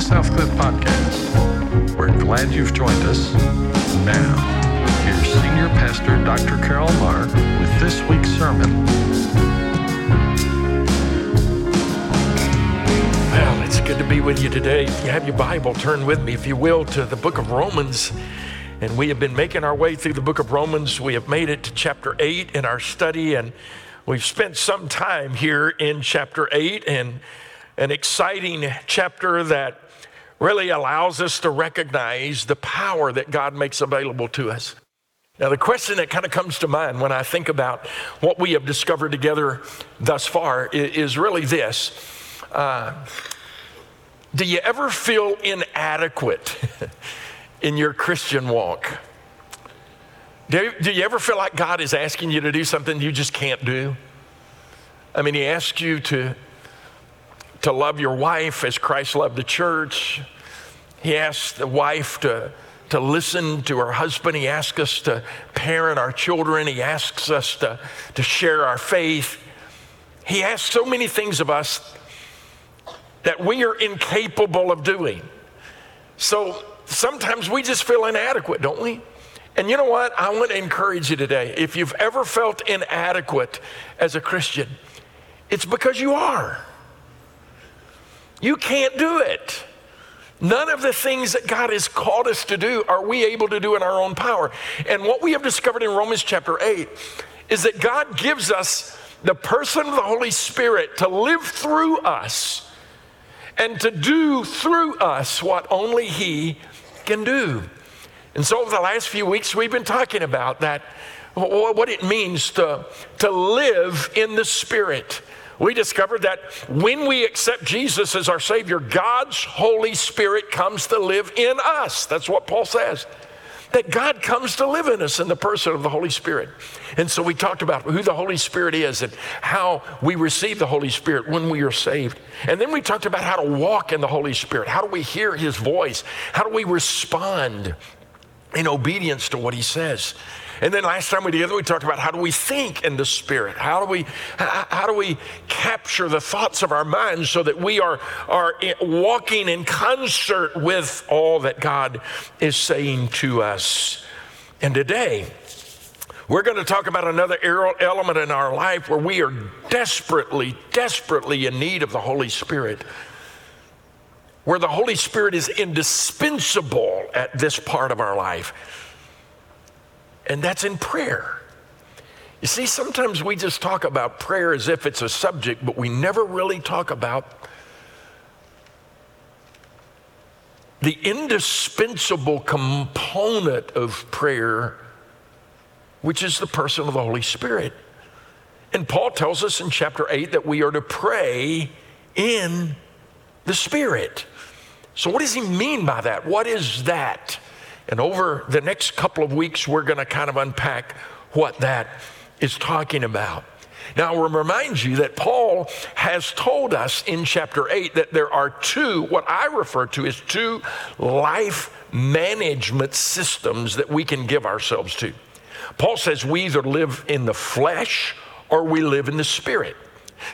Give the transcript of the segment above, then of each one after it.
the Southcliff Podcast. We're glad you've joined us. Now, here's Senior Pastor Dr. Carroll Marr with this week's sermon. Well, it's good to be with you today. If you have your Bible, turn with me, if you will, to the book of Romans. And we have been making our way through the book of Romans. We have made it to chapter 8 in our study, and we've spent some time here in chapter 8 and an exciting chapter that really allows us to recognize the power that God makes available to us. Now, the question that kind of comes to mind when I think about what we have discovered together thus far is really this uh, Do you ever feel inadequate? in your Christian walk? Do, do you ever feel like God is asking you to do something you just can't do? I mean, He asks you to, to love your wife as Christ loved the church. He asks the wife to, to listen to her husband. He asks us to parent our children. He asks us to, to share our faith. He asks so many things of us that we are incapable of doing. So sometimes we just feel inadequate, don't we? And you know what? I want to encourage you today. If you've ever felt inadequate as a Christian, it's because you are. You can't do it. None of the things that God has called us to do are we able to do in our own power. And what we have discovered in Romans chapter 8 is that God gives us the person of the Holy Spirit to live through us and to do through us what only He can do. And so, over the last few weeks, we've been talking about that, what it means to, to live in the Spirit. We discovered that when we accept Jesus as our Savior, God's Holy Spirit comes to live in us. That's what Paul says that God comes to live in us in the person of the Holy Spirit. And so we talked about who the Holy Spirit is and how we receive the Holy Spirit when we are saved. And then we talked about how to walk in the Holy Spirit. How do we hear His voice? How do we respond in obedience to what He says? And then last time we together, we talked about how do we think in the Spirit? How do we, how, how do we capture the thoughts of our minds so that we are, are walking in concert with all that God is saying to us? And today, we're going to talk about another er-, element in our life where we are desperately, desperately in need of the Holy Spirit where the Holy Spirit is indispensable at this part of our life and that's in prayer. You see, sometimes we just talk about prayer as if it's a subject, but we never really talk about the indispensable component of prayer, which is the person of the Holy Spirit. And Paul tells us in chapter 8 that we are to pray in the Spirit. So, what does he mean by that? What is that? And over the next couple of weeks, we're going to kind of unpack what that is talking about. Now, I remind you that Paul has told us in chapter 8 that there are two, what I refer to as two life management systems that we can give ourselves to. Paul says we either live in the flesh or we live in the spirit.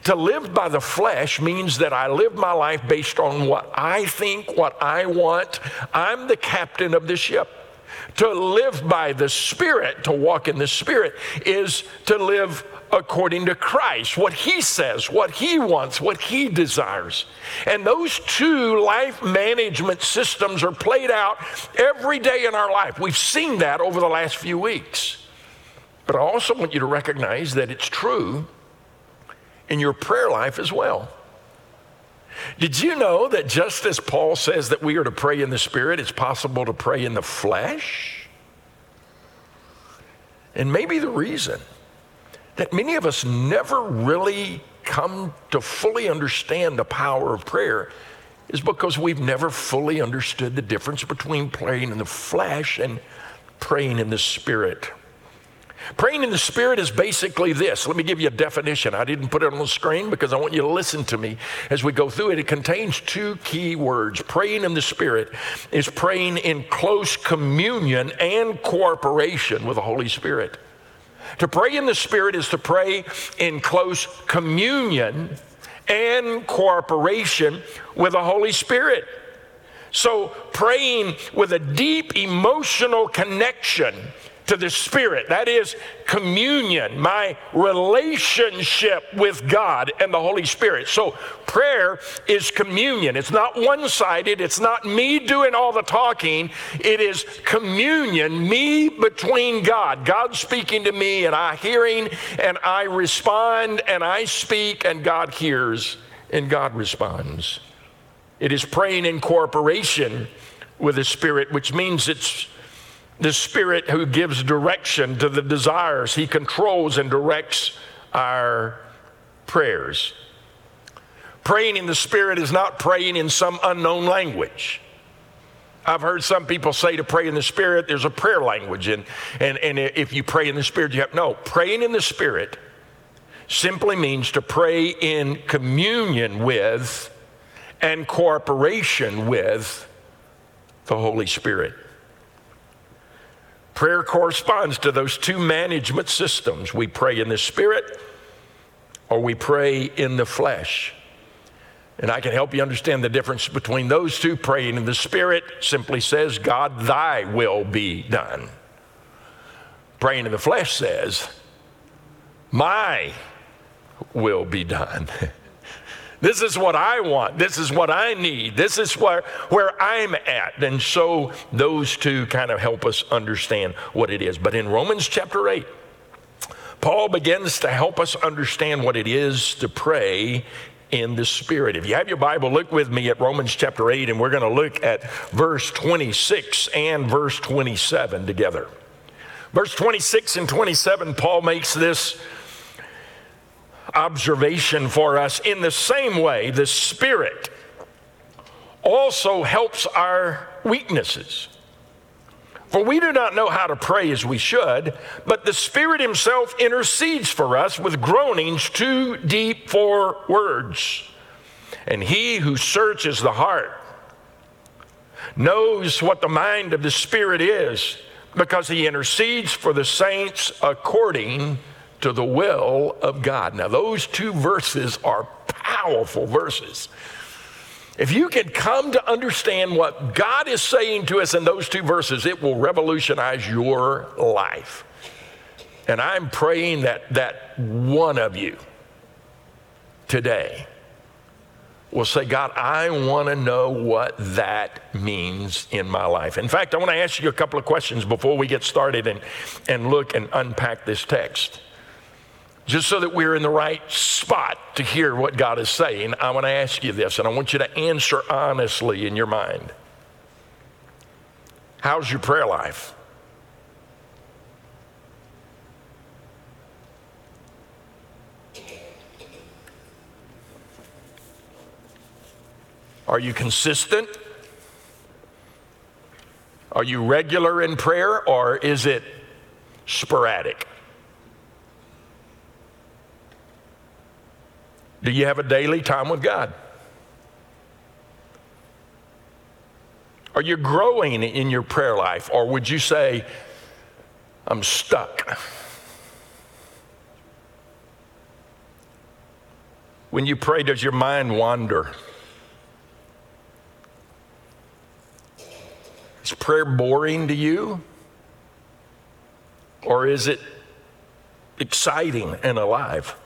To live by the flesh means that I live my life based on what I think, what I want. I'm the captain of the ship. To live by the Spirit, to walk in the Spirit, is to live according to Christ, what He says, what He wants, what He desires. And those two life management systems are played out every day in our life. We've seen that over the last few weeks. But I also want you to recognize that it's true in your prayer life as well. Did you know that just as Paul says that we are to pray in the Spirit, it's possible to pray in the flesh? And maybe the reason that many of us never really come to fully understand the power of prayer is because we've never fully understood the difference between praying in the flesh and praying in the Spirit. Praying in the Spirit is basically this. Let me give you a definition. I didn't put it on the screen because I want you to listen to me as we go through it. It contains two key words. Praying in the Spirit is praying in close communion and cooperation with the Holy Spirit. To pray in the Spirit is to pray in close communion and cooperation with the Holy Spirit. So, praying with a deep emotional connection to the Spirit. That is communion, my relationship with God and the Holy Spirit. So prayer is communion. It's not one sided, it's not me doing all the talking. It is communion, me between God, God speaking to me, and I hearing, and I respond, and I speak, and God hears, and God responds. It is praying in cooperation with the Spirit, which means it's the Spirit who gives direction to the desires. He controls and directs our prayers. Praying in the Spirit is not praying in some unknown language. I've heard some people say to pray in the Spirit, there's a prayer language, and, and, and if you pray in the Spirit, you have no. Praying in the Spirit simply means to pray in communion with and cooperation with the Holy Spirit. Prayer corresponds to those two management systems. We pray in the spirit or we pray in the flesh. And I can help you understand the difference between those two. Praying in the spirit simply says, God, thy will be done. Praying in the flesh says, my will be done. This is what I want. This is what I need. This is where, where I'm at. And so those two kind of help us understand what it is. But in Romans chapter 8, Paul begins to help us understand what it is to pray in the Spirit. If you have your Bible, look with me at Romans chapter 8, and we're going to look at verse 26 and verse 27 together. Verse 26 and 27, Paul makes this observation for us. In the same way, the Spirit also helps our weaknesses. For we do not know how to pray as we should, but the Spirit Himself intercedes for us with groanings too deep for words. And He who searches the heart knows what the mind of the Spirit is, because He intercedes for the saints according to the will of God. Now, those two verses are powerful verses. If you can come to understand what God is saying to us in those two verses, it will revolutionize your life. And I'm praying that that one of you today will say, God, I want to know what that means in my life. In fact, I want to ask you a couple of questions before we get started and, and look and unpack this text just so that we're in the right spot to hear what God is saying, I want to ask you this, and I want you to answer honestly in your mind. How's your prayer life? Are you consistent? Are you regular in prayer or is it sporadic? Do you have a daily time with God? Are you growing in your prayer life? Or would you say, I'm stuck? When you pray, does your mind wander? Is prayer boring to you? Or is it exciting and alive?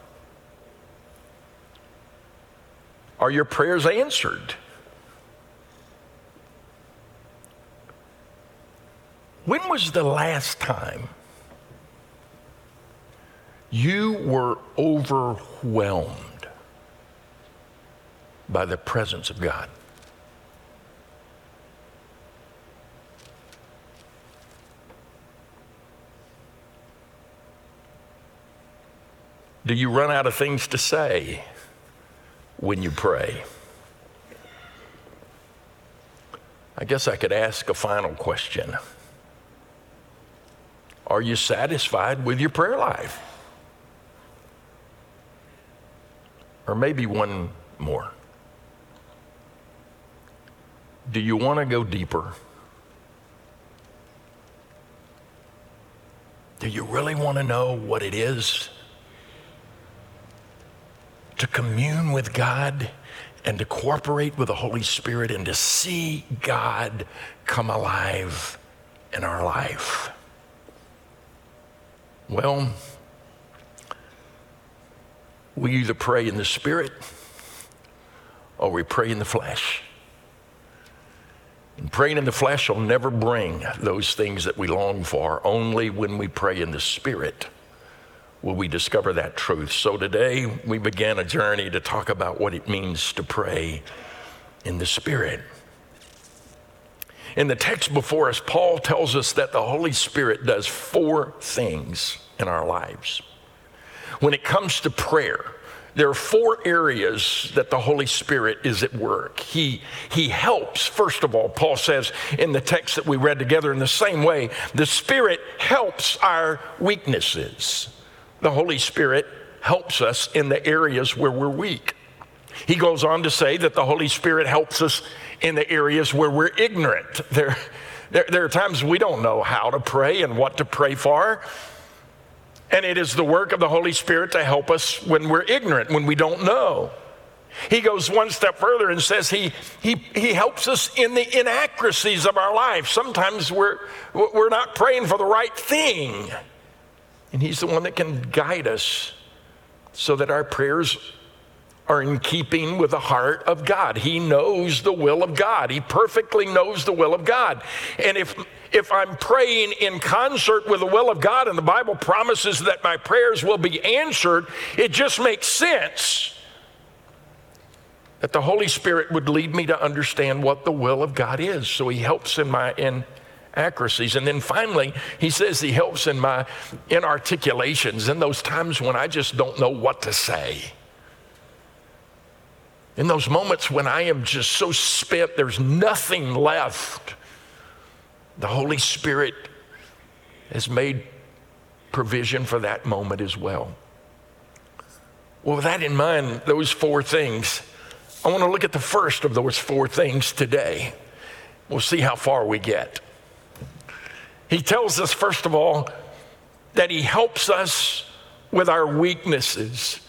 Are your prayers answered? When was the last time you were overwhelmed by the presence of God? Do you run out of things to say? When you pray. I guess I could ask a final question. Are you satisfied with your prayer life? Or maybe one more. Do you want to go deeper? Do you really want to know what it is to commune with God and to cooperate with the Holy Spirit and to see God come alive in our life? Well, we either pray in the Spirit or we pray in the flesh. And praying in the flesh will never bring those things that we long for. Only when we pray in the Spirit will we discover that truth. So today we began a journey to talk about what it means to pray in the Spirit. In the text before us, Paul tells us that the Holy Spirit does four things in our lives. When it comes to prayer, there are four areas that the Holy Spirit is at work. He, he helps, first of all, Paul says in the text that we read together, in the same way, the Spirit helps our weaknesses. The Holy Spirit helps us in the areas where we're weak. He goes on to say that the Holy Spirit helps us in the areas where we're ignorant. There, there, there are times we don't know how to pray and what to pray for. And it is the work of the Holy Spirit to help us when we're ignorant, when we don't know. He goes one step further and says he, he, he helps us in the inaccuracies of our life. Sometimes we're, we're not praying for the right thing. And He's the one that can guide us so that our prayers are in keeping with the heart of God. He knows the will of God. He perfectly knows the will of God. And if if I'm praying in concert with the will of God and the Bible promises that my prayers will be answered, it just makes sense that the Holy Spirit would lead me to understand what the will of God is. So he helps in my inaccuracies. And then finally, he says he helps in my inarticulations, in those times when I just don't know what to say. In those moments when I am just so spent, there's nothing left the Holy Spirit has made provision for that moment as well. Well, with that in mind, those four things, I want to look at the first of those four things today. We'll see how far we get. He tells us, first of all, that He helps us with our weaknesses.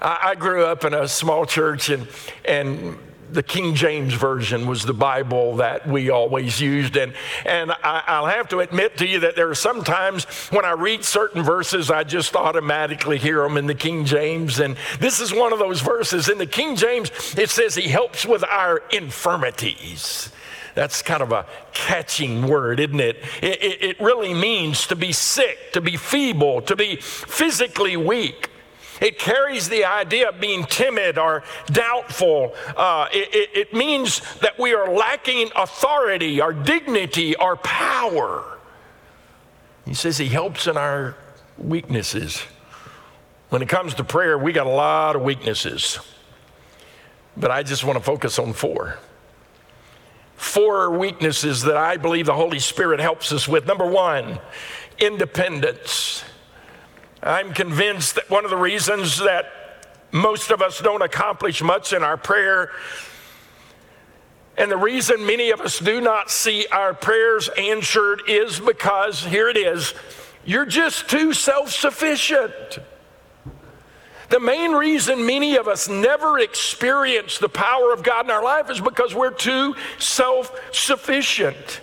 I, I grew up in a small church, and, and the King James Version was the Bible that we always used. And, and I, will have to admit to you that there are some times when I read certain verses, I just automatically hear them in the King James. And this is one of those verses. In the King James, it says, He helps with our infirmities. That's kind of a catching word, isn't it? It, it? it really means to be sick, to be feeble, to be physically weak. It carries the idea of being timid or doubtful. Uh, it, it, means that we are lacking authority or dignity or power. He says he helps in our weaknesses. When it comes to prayer, we got a lot of weaknesses. But I just want to focus on four. Four weaknesses that I believe the Holy Spirit helps us with. Number one, independence. I'm convinced that one of the reasons that most of us don't accomplish much in our prayer, and the reason many of us do not see our prayers answered is because, here it is, you're just too self sufficient. The main reason many of us never experience the power of God in our life is because we're too self sufficient.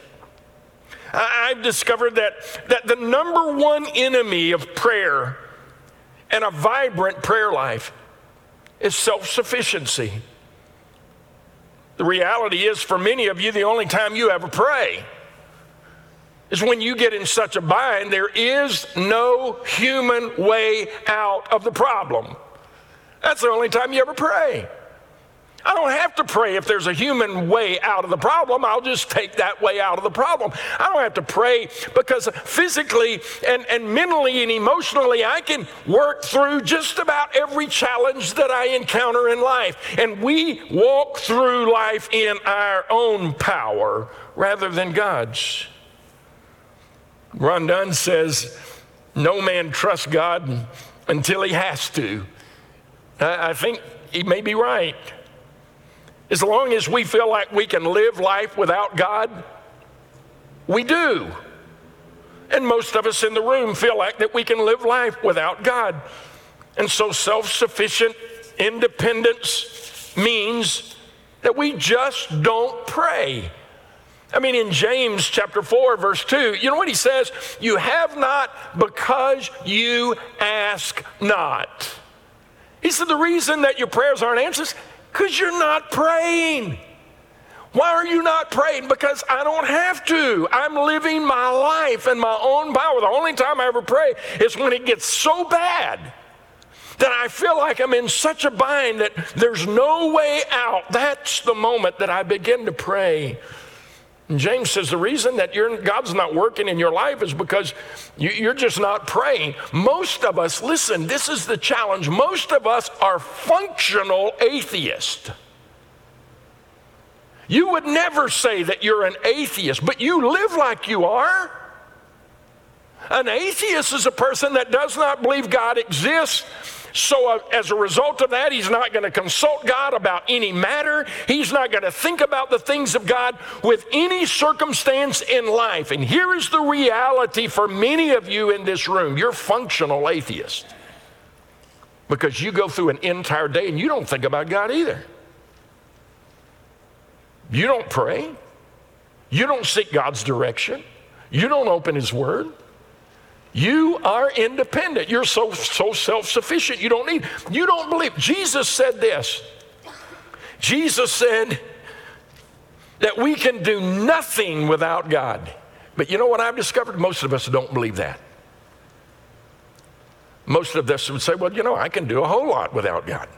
I've discovered that, that the number one enemy of prayer and a vibrant prayer life is self sufficiency. The reality is, for many of you, the only time you ever pray is when you get in such a bind, there is no human way out of the problem. That's the only time you ever pray. I don't have to pray if there's a human way out of the problem. I'll just take that way out of the problem. I don't have to pray because physically and, and mentally and emotionally, I can work through just about every challenge that I encounter in life. And we walk through life in our own power rather than God's. Ron Dunn says, No man trusts God until he has to. I, think he may be right. As long as we feel like we can live life without God, we do. And most of us in the room feel like that we can live life without God. And so self sufficient independence means that we just don't pray. I mean, in James chapter 4, verse 2, you know what he says? You have not because you ask not. He said, The reason that your prayers aren't answered is because you're not praying. Why are you not praying? Because I don't have to. I'm living my life in my own power. The only time I ever pray is when it gets so bad that I feel like I'm in such a bind that there's no way out. That's the moment that I begin to pray. And James says the reason that God's not working in your life is because you, you're just not praying. Most of us, listen, this is the challenge. Most of us are functional atheists. You would never say that you're an atheist, but you live like you are. An atheist is a person that does not believe God exists. So, uh, as a result of that, he's not going to consult God about any matter. He's not going to think about the things of God with any circumstance in life. And here is the reality for many of you in this room you're functional atheists because you go through an entire day and you don't think about God either. You don't pray. You don't seek God's direction. You don't open His Word. You are independent. You're so, so self sufficient. You don't need, you don't believe. Jesus said this. Jesus said that we can do nothing without God. But you know what I've discovered? Most of us don't believe that. Most of us would say, well, you know, I can do a whole lot without God.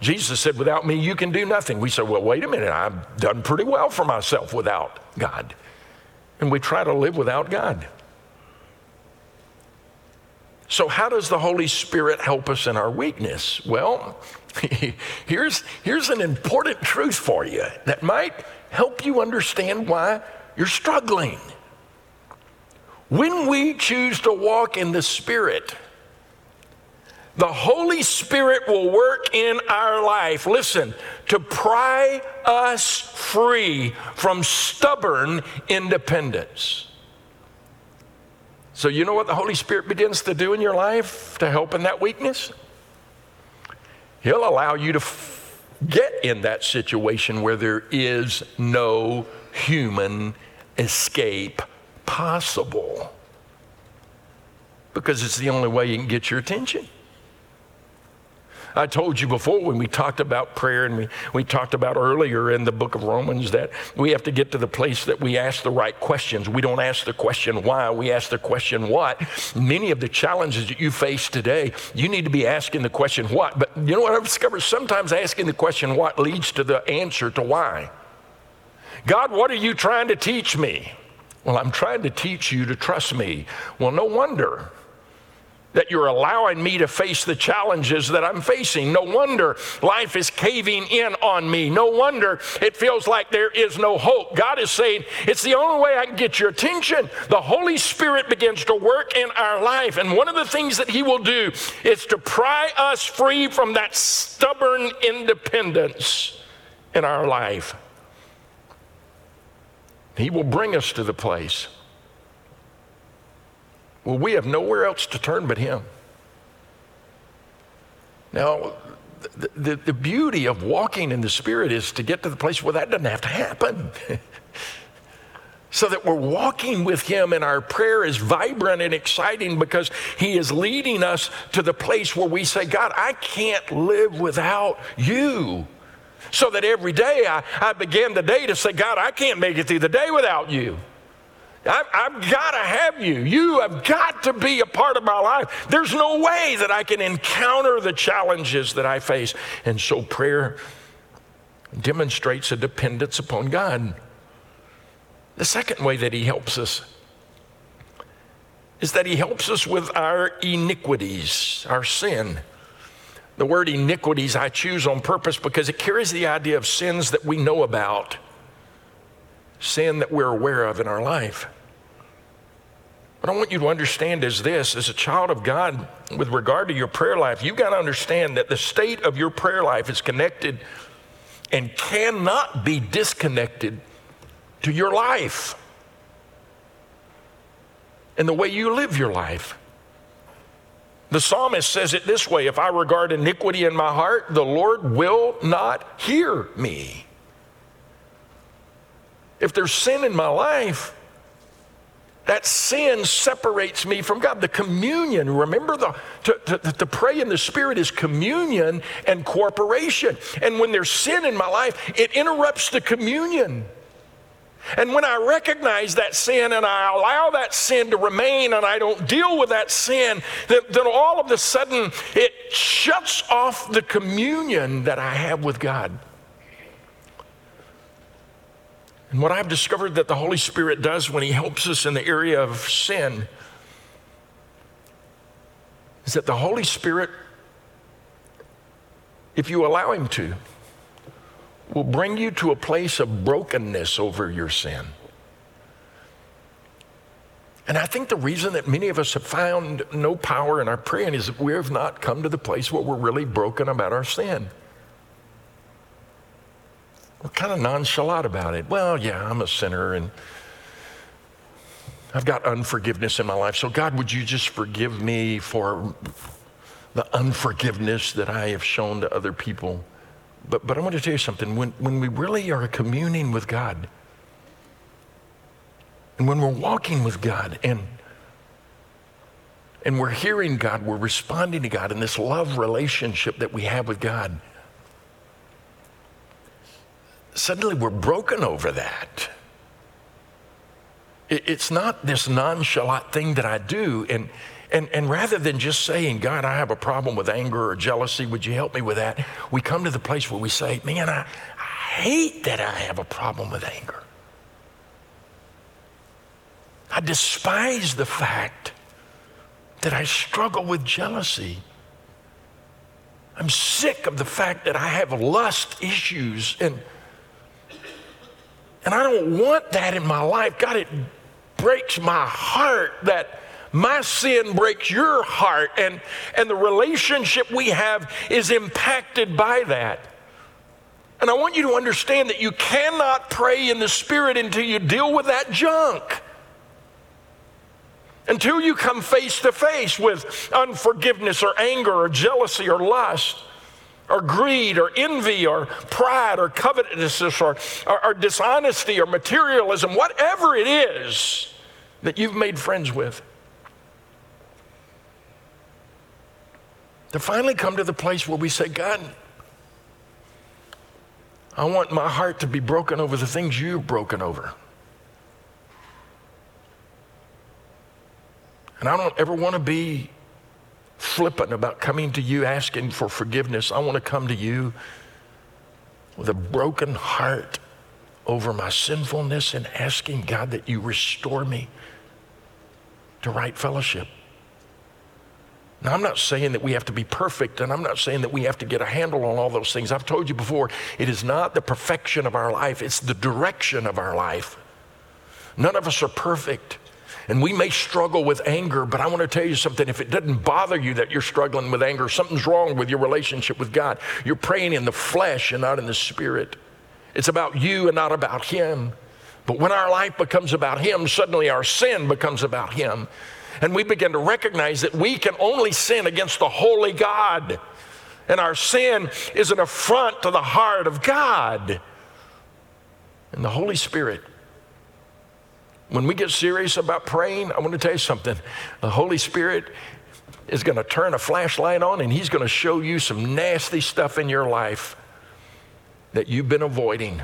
Jesus said, Without me, you can do nothing. We said, Well, wait a minute, I've done pretty well for myself without God. And we try to live without God. So, how does the Holy Spirit help us in our weakness? Well, here's, here's an important truth for you that might help you understand why you're struggling. When we choose to walk in the Spirit, the Holy Spirit will work in our life, listen, to pry us free from stubborn independence. So, you know what the Holy Spirit begins to do in your life to help in that weakness? He'll allow you to f- get in that situation where there is no human escape possible because it's the only way you can get your attention. I told you before when we talked about prayer and we, we talked about earlier in the book of Romans that we have to get to the place that we ask the right questions. We don't ask the question why, we ask the question what. Many of the challenges that you face today, you need to be asking the question what. But you know what I've discovered? Sometimes asking the question what leads to the answer to why. God, what are you trying to teach me? Well, I'm trying to teach you to trust me. Well, no wonder that you're allowing me to face the challenges that I'm facing. No wonder life is caving in on me. No wonder it feels like there is no hope. God is saying, It's the only way I can get your attention. The Holy Spirit begins to work in our life. And one of the things that He will do is to pry us free from that stubborn independence in our life. He will bring us to the place well, we have nowhere else to turn but Him. Now, the, the, the, beauty of walking in the Spirit is to get to the place where that doesn't have to happen. so that we're walking with Him and our prayer is vibrant and exciting because He is leading us to the place where we say, God, I can't live without you. So that every day I, I begin the day to say, God, I can't make it through the day without you. I've, I've got to have you. You have got to be a part of my life. There's no way that I can encounter the challenges that I face. And so prayer demonstrates a dependence upon God. The second way that He helps us is that He helps us with our iniquities, our sin. The word iniquities I choose on purpose because it carries the idea of sins that we know about, sin that we're aware of in our life. What I want you to understand is this as a child of God, with regard to your prayer life, you've got to understand that the state of your prayer life is connected and cannot be disconnected to your life and the way you live your life. The psalmist says it this way If I regard iniquity in my heart, the Lord will not hear me. If there's sin in my life, that sin separates me from God. The communion, remember, the, to, to, to, pray in the Spirit is communion and cooperation. And when there's sin in my life, it interrupts the communion. And when I recognize that sin and I allow that sin to remain and I don't deal with that sin, then, then all of a sudden it shuts off the communion that I have with God. And what I've discovered that the Holy Spirit does when He helps us in the area of sin is that the Holy Spirit, if you allow Him to, will bring you to a place of brokenness over your sin. And I think the reason that many of us have found no power in our praying is that we have not come to the place where we're really broken about our sin. We're kind of nonchalant about it. Well, yeah, I'm a sinner and I've got unforgiveness in my life. So, God, would you just forgive me for the unforgiveness that I have shown to other people? But, but I want to tell you something. When, when we really are communing with God, and when we're walking with God and and we're hearing God, we're responding to God in this love relationship that we have with God. Suddenly we're broken over that. It's not this nonchalant thing that I do. And, and, and rather than just saying, God, I have a problem with anger or jealousy, would you help me with that? We come to the place where we say, man, I, I hate that I have a problem with anger. I despise the fact that I struggle with jealousy. I'm sick of the fact that I have lust issues and and I don't want that in my life. God, it breaks my heart that my sin breaks your heart, and, and the relationship we have is impacted by that. And I want you to understand that you cannot pray in the Spirit until you deal with that junk. Until you come face to face with unforgiveness or anger or jealousy or lust or greed or envy or pride or covetousness or, or, or dishonesty or materialism, whatever it is that you've made friends with. to finally come to the place where we say, God, I want my heart to be broken over the things you've broken over. And I don't ever want to be flippant about coming to you asking for forgiveness. I want to come to you with a broken heart over my sinfulness and asking God that you restore me to right fellowship. Now, I'm not saying that we have to be perfect, and I'm not saying that we have to get a handle on all those things. I've told you before, it is not the perfection of our life, it's the direction of our life. None of us are perfect. And we may struggle with anger, but I want to tell you something. If it doesn't bother you that you're struggling with anger, something's wrong with your relationship with God. You're praying in the flesh and not in the spirit. It's about you and not about Him. But when our life becomes about Him, suddenly our sin becomes about Him. And we begin to recognize that we can only sin against the holy God. And our sin is an affront to the heart of God. And the Holy Spirit, when we get serious about praying, I want to tell you something. The Holy Spirit is going to turn a flashlight on and He's going to show you some nasty stuff in your life that you've been avoiding.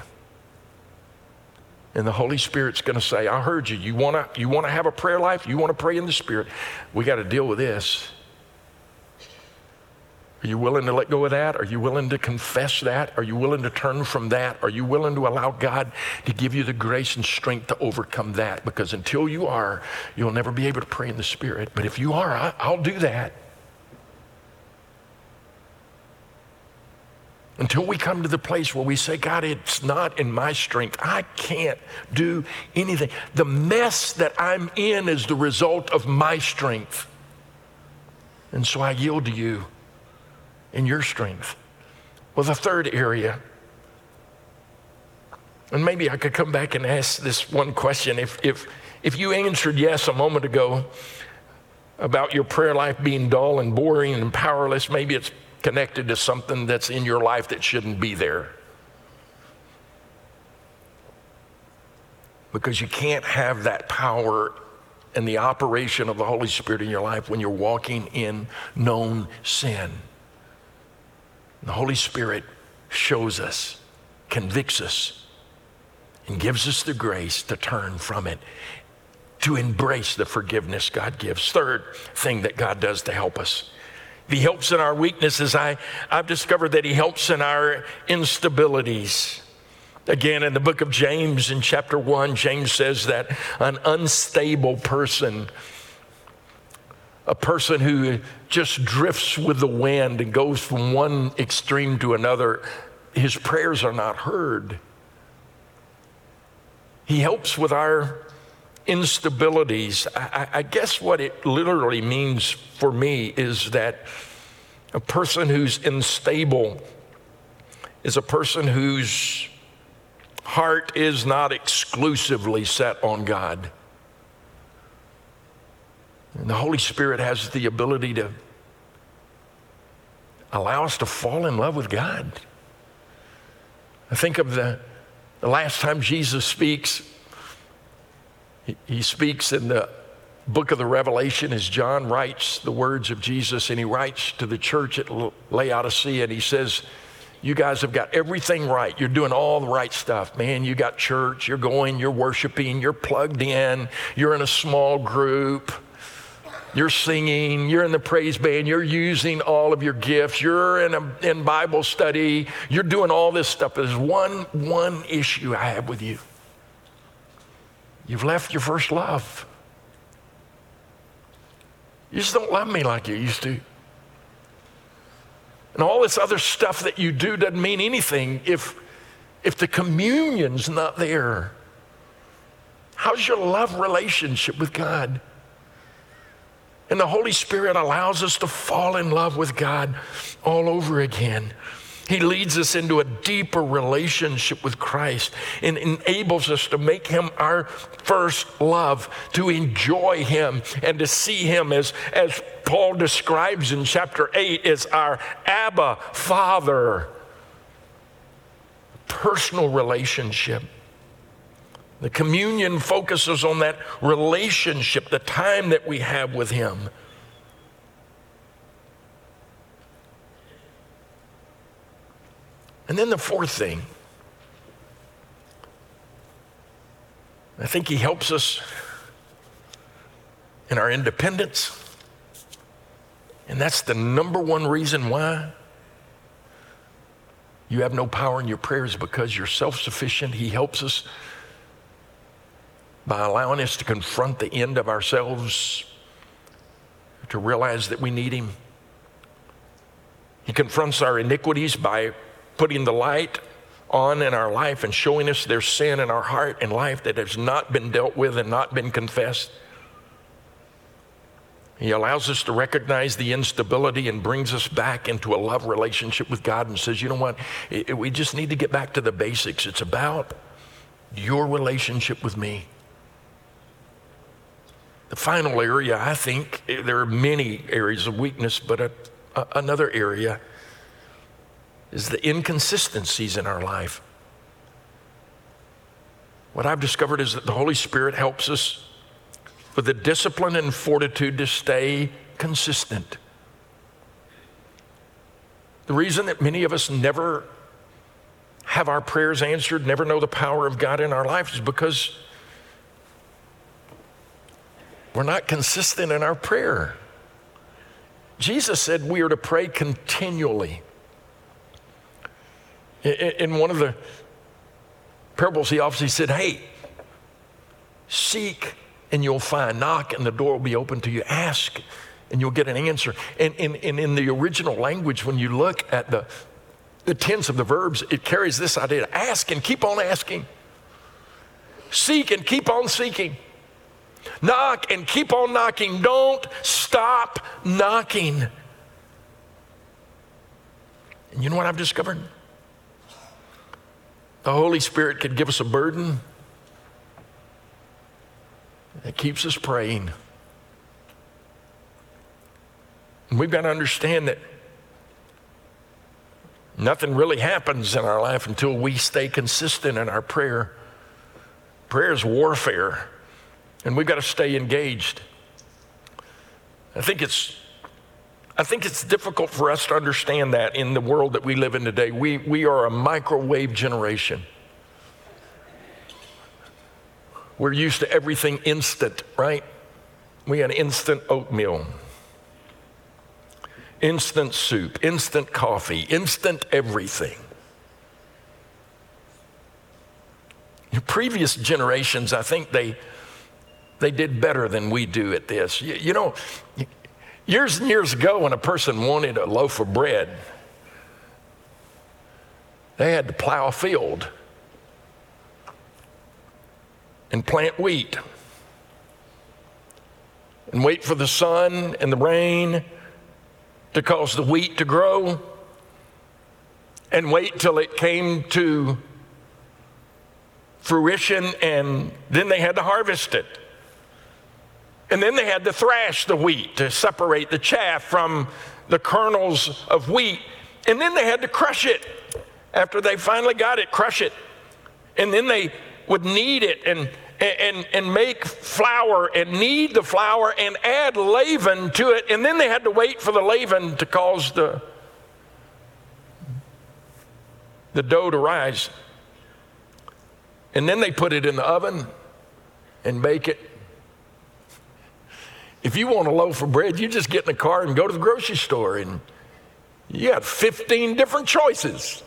And the Holy Spirit's going to say, I heard you. You want to you wanna have a prayer life? You want to pray in the Spirit? We got to deal with this. Are you willing to let go of that? Are you willing to confess that? Are you willing to turn from that? Are you willing to allow God to give you the grace and strength to overcome that? Because until you are, you'll never be able to pray in the Spirit. But if you are, I'll do that. until we come to the place where we say, God, it's not in my strength. I can't do anything. The mess that I'm in is the result of my strength. And so I yield to you in your strength. Well, the third area, and maybe I could come back and ask this one question. If, if, if you answered yes a moment ago, about your prayer life being dull and boring and powerless, maybe it's connected to something that's in your life that shouldn't be there. Because you can't have that power and the operation of the Holy Spirit in your life when you're walking in known sin. The Holy Spirit shows us, convicts us, and gives us the grace to turn from it to embrace the forgiveness God gives. Third thing that God does to help us. He helps in our weaknesses. I, I've discovered that He helps in our instabilities. Again, in the book of James, in chapter 1, James says that an unstable person, a person who just drifts with the wind and goes from one extreme to another, his prayers are not heard. He helps with our instabilities, I, I, guess what it literally means for me is that a person who's unstable is a person whose heart is not exclusively set on God. And the Holy Spirit has the ability to allow us to fall in love with God. I think of the, the last time Jesus speaks he, speaks in the book of the Revelation as John writes the words of Jesus, and he writes to the church at Laodicea, and he says, You guys have got everything right. You're doing all the right stuff. Man, you got church, you're going, you're worshiping, you're plugged in, you're in a small group. You're singing, you're in the praise band, you're using all of your gifts, you're in, a, in Bible study, you're doing all this stuff. There's one, one issue I have with you. You've left your first love. You just don't love me like you used to. And all this other stuff that you do doesn't mean anything if, if the communion's not there. How's your love relationship with God? And the Holy Spirit allows us to fall in love with God all over again. He leads us into a deeper relationship with Christ and enables us to make Him our first love, to enjoy Him and to see Him as, as Paul describes in chapter 8 as our Abba Father. Personal relationship. The communion focuses on that relationship, the time that we have with Him. And then the fourth thing, I think he helps us in our independence. And that's the number one reason why you have no power in your prayers because you're self sufficient. He helps us by allowing us to confront the end of ourselves, to realize that we need Him. He confronts our iniquities by putting the light on in our life and showing us there's sin in our heart and life that has not been dealt with and not been confessed. He allows us to recognize the instability and brings us back into a love relationship with God and says, you know what? We just need to get back to the basics. It's about your relationship with me. The final area, I think, there are many areas of weakness, but a, a, another area is the inconsistencies in our life. What I've discovered is that the Holy Spirit helps us with the discipline and fortitude to stay consistent. The reason that many of us never have our prayers answered, never know the power of God in our lives is because we're not consistent in our prayer. Jesus said we are to pray continually. In one of the parables, he obviously said, Hey, seek and you'll find, knock and the door will be open to you, ask and you'll get an answer. And, in the original language, when you look at the, the tense of the verbs, it carries this idea ask and keep on asking, seek and keep on seeking. Knock and keep on knocking. Don't stop knocking. And you know what I've discovered? The Holy Spirit could give us a burden that keeps us praying. And we've got to understand that nothing really happens in our life until we stay consistent in our prayer. Prayer is warfare, and we've got to stay engaged. I think it's I think it's difficult for us to understand that in the world that we live in today. We, we are a microwave generation. We're used to everything instant, right? We had instant oatmeal, instant soup, instant coffee, instant everything. Your previous generations, I think they, they did better than we do at this. You, you know, Years and years ago, when a person wanted a loaf of bread, they had to plow a field and plant wheat and wait for the sun and the rain to cause the wheat to grow and wait till it came to fruition and then they had to harvest it. And then they had to thrash the wheat to separate the chaff from the kernels of wheat. And then they had to crush it after they finally got it, crush it. And then they would knead it and, and, and make flour and knead the flour and add leaven to it. And then they had to wait for the leaven to cause the, the dough to rise. And then they put it in the oven and bake it. If you want a loaf of bread, you just get in the car and go to the grocery store, and you got 15 different choices.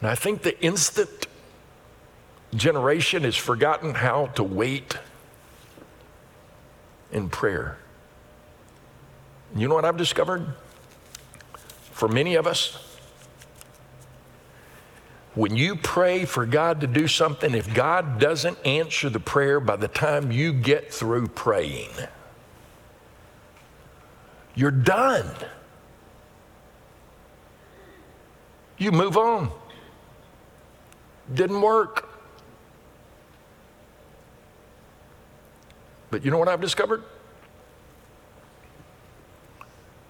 And I think the instant generation has forgotten how to wait in prayer. You know what I've discovered? For many of us, when you pray for God to do something, if God doesn't answer the prayer by the time you get through praying, you're done. You move on. Didn't work. But you know what I've discovered?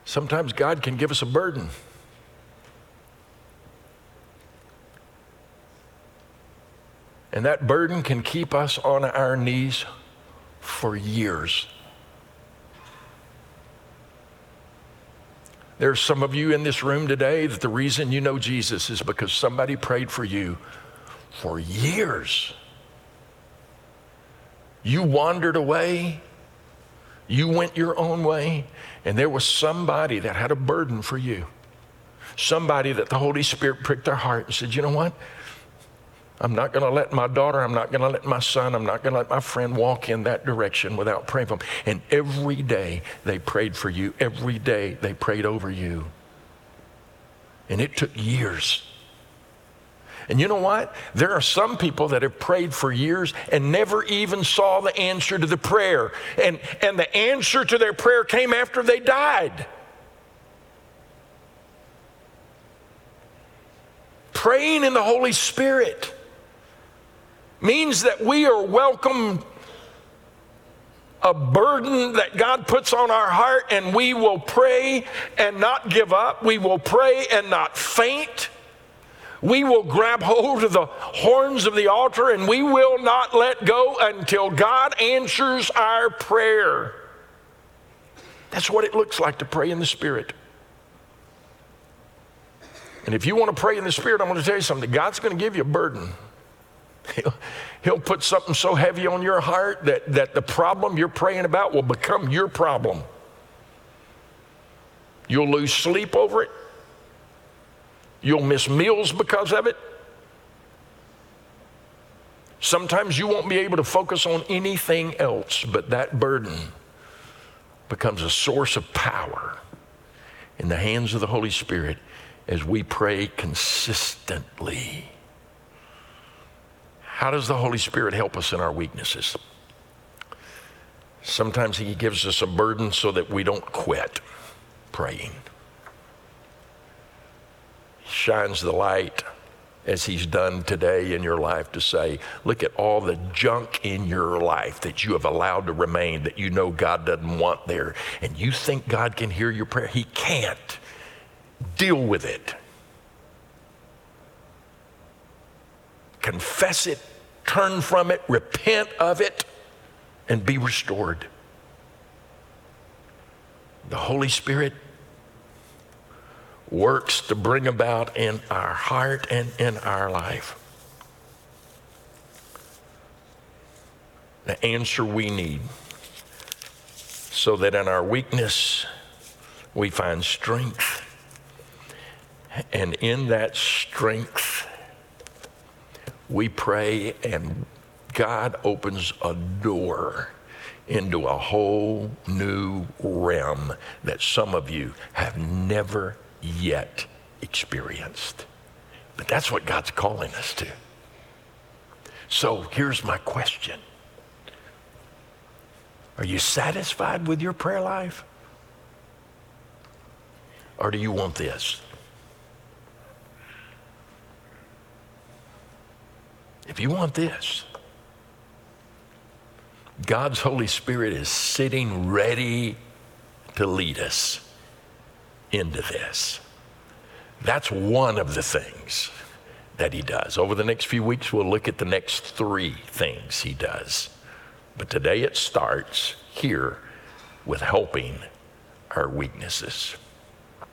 Sometimes God can give us a burden. And that burden can keep us on our knees for years. There's some of you in this room today that the reason you know Jesus is because somebody prayed for you for years. You wandered away, you went your own way, and there was somebody that had a burden for you. Somebody that the Holy Spirit pricked their heart and said, You know what? I'm not going to let my daughter, I'm not going to let my son, I'm not going to let my friend walk in that direction without praying for them. And every day they prayed for you. Every day they prayed over you. And it took years. And you know what? There are some people that have prayed for years and never even saw the answer to the prayer. And, and the answer to their prayer came after they died. Praying in the Holy Spirit means that we are welcome a burden that God puts on our heart, and we will pray and not give up. We will pray and not faint. We will grab hold of the horns of the altar and we will not let go until God answers our prayer. That's what it looks like to pray in the Spirit. And if you want to pray in the Spirit, I'm going to tell you something. God's going to give you a burden. He'll, he'll put something so heavy on your heart that, that the problem you're praying about will become your problem. You'll lose sleep over it. You'll miss meals because of it. Sometimes you won't be able to focus on anything else, but that burden becomes a source of power in the hands of the Holy Spirit as we pray consistently. How does the Holy Spirit help us in our weaknesses? Sometimes He gives us a burden so that we don't quit praying. He shines the light as He's done today in your life to say, look at all the junk in your life that you have allowed to remain that you know God doesn't want there, and you think God can hear your prayer. He can't. Deal with it. Confess it, turn from it, repent of it, and be restored. The Holy Spirit works to bring about in our heart and in our life the answer we need so that in our weakness we find strength. And in that strength, we pray, and God opens a door into a whole new realm that some of you have never yet experienced. But that's what God's calling us to. So here's my question Are you satisfied with your prayer life? Or do you want this? If you want this, God's Holy Spirit is sitting ready to lead us into this. That's one of the things that he does. Over the next few weeks, we'll look at the next three things he does. But today it starts here with helping our weaknesses.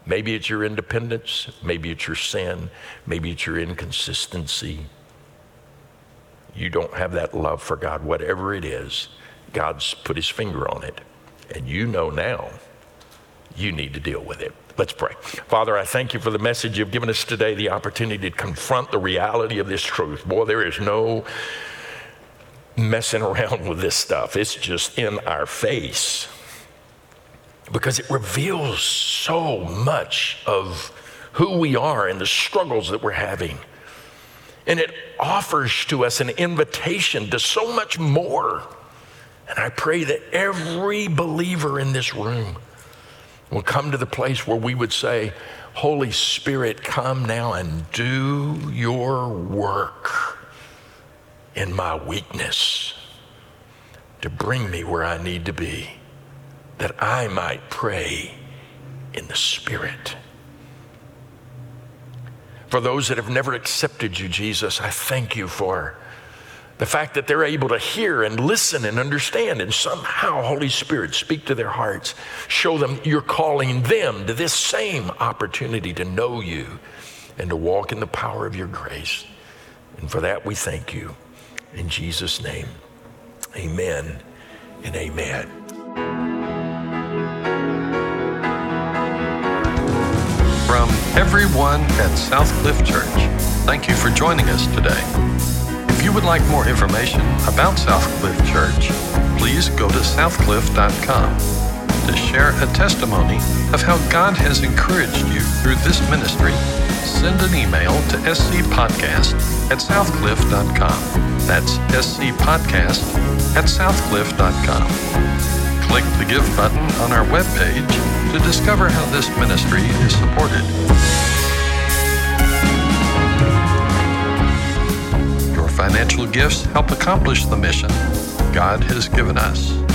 Maybe it's your independence, maybe it's your sin, maybe it's your inconsistency. You don't have that love for God, whatever it is, God's put his finger on it. And you know now you need to deal with it. Let's pray. Father, I thank you for the message you've given us today, the opportunity to confront the reality of this truth. Boy, there is no messing around with this stuff, it's just in our face because it reveals so much of who we are and the struggles that we're having. And it offers to us an invitation to so much more. And I pray that every believer in this room will come to the place where we would say, Holy Spirit, come now and do your work in my weakness to bring me where I need to be, that I might pray in the Spirit. For those that have never accepted you, Jesus, I thank you for the fact that they're able to hear and listen and understand, and somehow, Holy Spirit, speak to their hearts. Show them you're calling them to this same opportunity to know you and to walk in the power of your grace. And for that, we thank you. In Jesus' name, amen and amen. From everyone at Southcliff Church, thank you for joining us today. If you would like more information about Southcliff Church, please go to southcliff.com to share a testimony of how God has encouraged you through this ministry. Send an email to scpodcast at southcliff.com. That's scpodcast at southcliff.com. Click the Give button on our webpage to discover how this ministry is supported. Your financial gifts help accomplish the mission God has given us.